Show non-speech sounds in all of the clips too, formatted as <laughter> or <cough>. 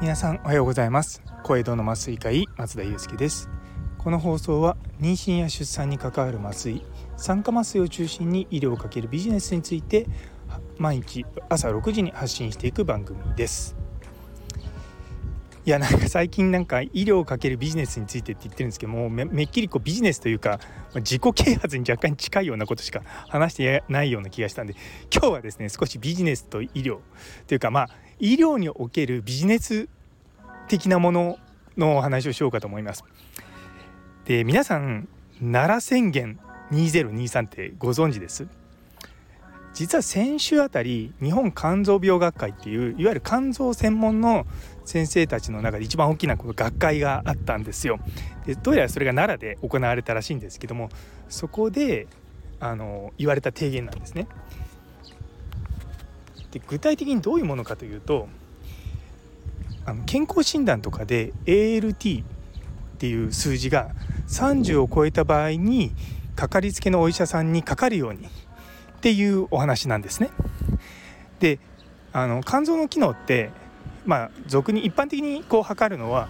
皆さんおはようございます。小江戸の麻酔科医松田祐介です。この放送は妊娠や出産に関わる麻酔酸化麻酔を中心に医療をかけるビジネスについて毎日朝6時に発信していく番組です。いやなんか最近なんか医療をかけるビジネスについてって言ってるんですけどもめめっきりこうビジネスというか自己啓発に若干近いようなことしか話してないような気がしたんで今日はですね少しビジネスと医療というかまあ医療におけるビジネス的なもののお話をしようかと思います。で皆さん奈良宣言2023ってご存知です？実は先週あたり日本肝臓病学会っていういわゆる肝臓専門の先生たちの中で一番大きなこの学会があったんですよ。でどうやらそれが奈良で行われたらしいんですけどもそこであの言われた提言なんですね。で具体的にどういうものかというとあの健康診断とかで ALT っていう数字が30を超えた場合にかかりつけのお医者さんにかかるようにっていうお話なんですね。であの肝臓の機能ってまあ俗に一般的にこう測るのは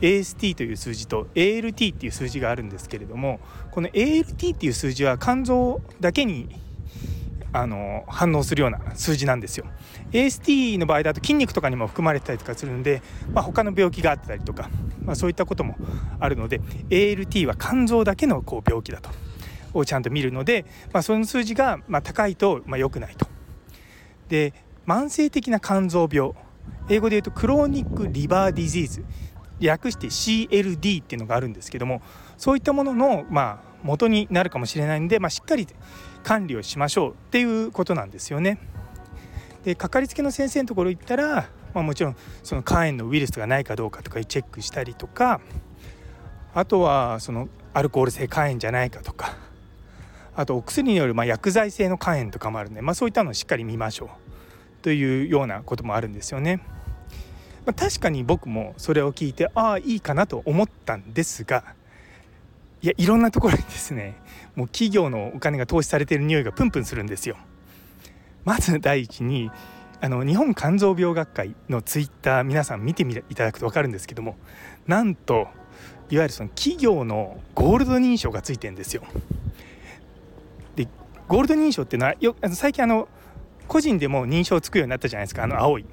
AST という数字と ALT っていう数字があるんですけれどもこの ALT っていう数字は肝臓だけにあの反応するような数字なんですよ。AST の場合だと筋肉とかにも含まれてたりとかするんで、まあ、他の病気があったりとか、まあ、そういったこともあるので ALT は肝臓だけのこう病気だとをちゃんと見るので、まあ、その数字がま高いとま良くないと。で慢性的な肝臓病英語で言うとクローニック・リバー・ディジーズ略して CLD っていうのがあるんですけどもそういったもののまあ元になるかもしれないんで、まあ、しっかり管理をしましょうっていうことなんですよね。でかかりつけの先生のところ行ったら、まあ、もちろんその肝炎のウイルスがないかどうかとかチェックしたりとかあとはそのアルコール性肝炎じゃないかとかあとお薬によるま薬剤性の肝炎とかもあるんで、まあ、そういったのをしっかり見ましょうというようなこともあるんですよね。まあ、確かに僕もそれを聞いてああいいかなと思ったんですがいやいろんなところにですねもう企業のお金が投資されている匂いがプンプンするんですよ。まず第一にあの日本肝臓病学会のツイッター皆さん見てみいただくと分かるんですけどもなんといわゆるその企業のゴールド認証がついてんですよ。でゴールド認証っていうのはよ最近あの個人でも認証つくようになったじゃないですかあの青い。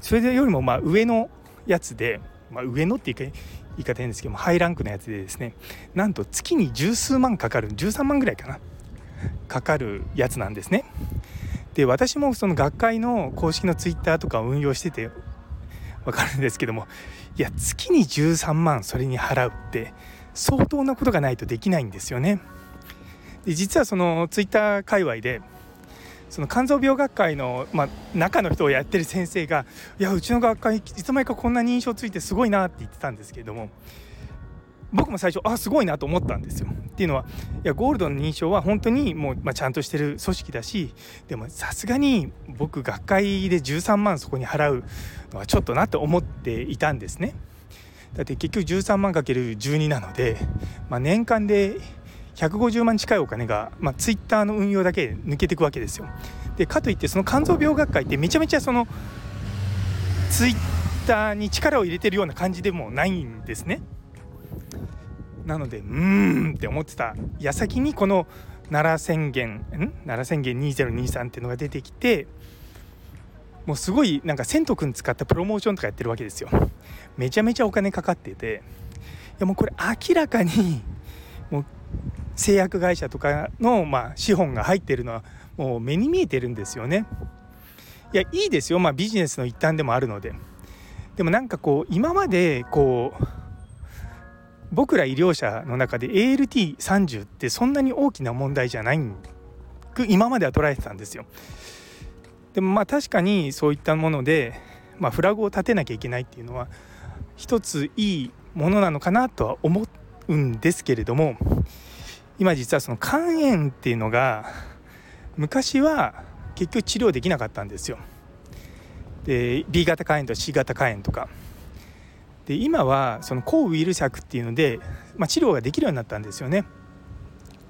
それよりもま上のやつで、まあ、上のって言い方変ですけどもハイランクのやつでですねなんと月に十数万かかる13万ぐらいかなかかるやつなんですね。で私もその学会の公式のツイッターとかを運用してて分かるんですけどもいや月に13万それに払うって相当なことがないとできないんですよね。で実はそのツイッター界隈でその肝臓病学会の、まあ、中の人をやってる先生が「いやうちの学会いつの間にかこんな認証ついてすごいな」って言ってたんですけれども僕も最初あすごいなと思ったんですよ。っていうのはいやゴールドの認証は本当にもう、まあ、ちゃんとしてる組織だしでもさすがに僕学会で13万そこに払うのはちょっとなって思っていたんですね。だって結局13万かける12なので、まあ、年間で150万近いお金が、まあ、ツイッターの運用だけ抜けていくわけですよ。でかといってその肝臓病学会ってめちゃめちゃそのツイッターに力を入れてるような感じでもないんですね。なのでうーんって思ってた矢先にこの奈良宣言ん？奈良宣言2023っていうのが出てきてもうすごいなんか千斗くん使ったプロモーションとかやってるわけですよめちゃめちゃお金かかってていやもうこれ明らかにもう製薬会社とかのまあ資本が入ってるのはもう目に見えてるんですよね。いやいいですよ。まあビジネスの一端でもあるので。でもなんかこう今までこう僕ら医療者の中で ALT30 ってそんなに大きな問題じゃないく今までは捉えてたんですよ。でもまあ確かにそういったもので、まあ、フラグを立てなきゃいけないっていうのは一ついいものなのかなとは思うんですけれども今実はその肝炎っていうのが昔は結局治療できなかったんですよ。で B 型肝炎と C 型肝炎とかで今はその抗ウイルス薬っていうので、まあ、治療ができるようになったんですよね。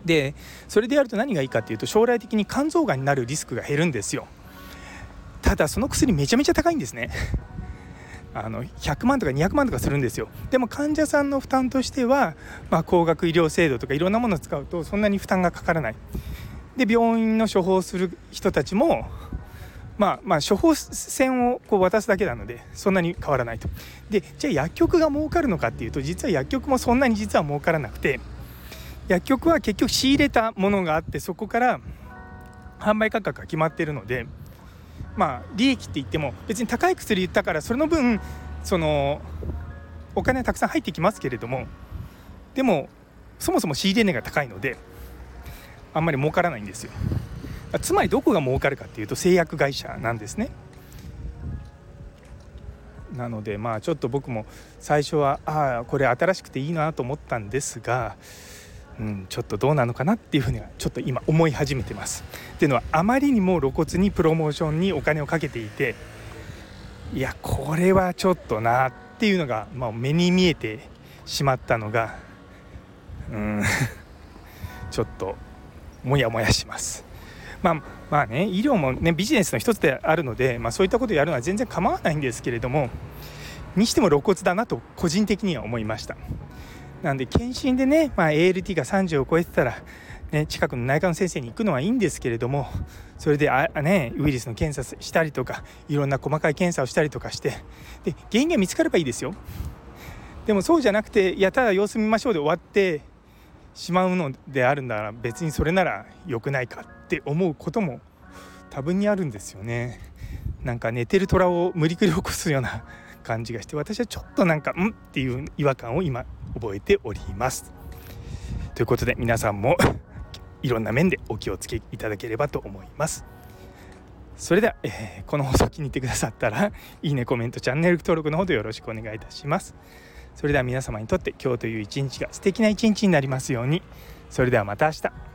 でそれでやると何がいいかっていうと将来的に肝臓がんになるリスクが減るんですよただその薬めちゃめちゃ高いんですねあの100万とか200万とかするんですよ。でも患者さんの負担としては、まあ、高額医療制度とかいろんなものを使うとそんなに負担がかからない。で病院の処方する人たちもまあ、まあ処方箋をこう渡すだけなのでそんなに変わらないと。でじゃあ薬局が儲かるのかっていうと実は薬局もそんなに実は儲からなくて薬局は結局仕入れたものがあってそこから販売価格が決まっているのでまあ利益って言っても別に高い薬言ったからそれの分そのお金はたくさん入ってきますけれどもでもそもそも仕入れ値が高いのであんまり儲からないんですよ。つまりどこが儲かるかっていうと製薬会社なんですね。なのでまあちょっと僕も最初はああこれ新しくていいなと思ったんですがうん、ちょっとどうなのかなっていうふうにはちょっと今思い始めてます。っていうのはあまりにも露骨にプロモーションにお金をかけていていやこれはちょっとなっていうのが、まあ、目に見えてしまったのがうん <laughs> ちょっともやもやします。まあ、まあね医療もねビジネスの一つであるので、まあ、そういったことをやるのは全然構わないんですけれどもにしても露骨だなと個人的には思いました。なんで検診でね、まあ、ALT が30を超えてたら、ね、近くの内科の先生に行くのはいいんですけれどもそれであ、ね、ウイルスの検査したりとかいろんな細かい検査をしたりとかしてで原因が見つかればいいですよ。でもそうじゃなくていやただ様子見ましょうで終わってしまうのであるなら別にそれなら良くないかって思うことも多分にあるんですよね。なんか寝てる虎を無理くり起こすような感じがして私はちょっとなんかんっていう違和感を今覚えております。ということで皆さんも <laughs> いろんな面でお気をつけいただければと思います。それでは、えー、この放送気に入ってくださったら <laughs> いいねコメントチャンネル登録のほどよろしくお願いいたします。それでは皆様にとって今日という一日が素敵な一日になりますように。それではまた明日。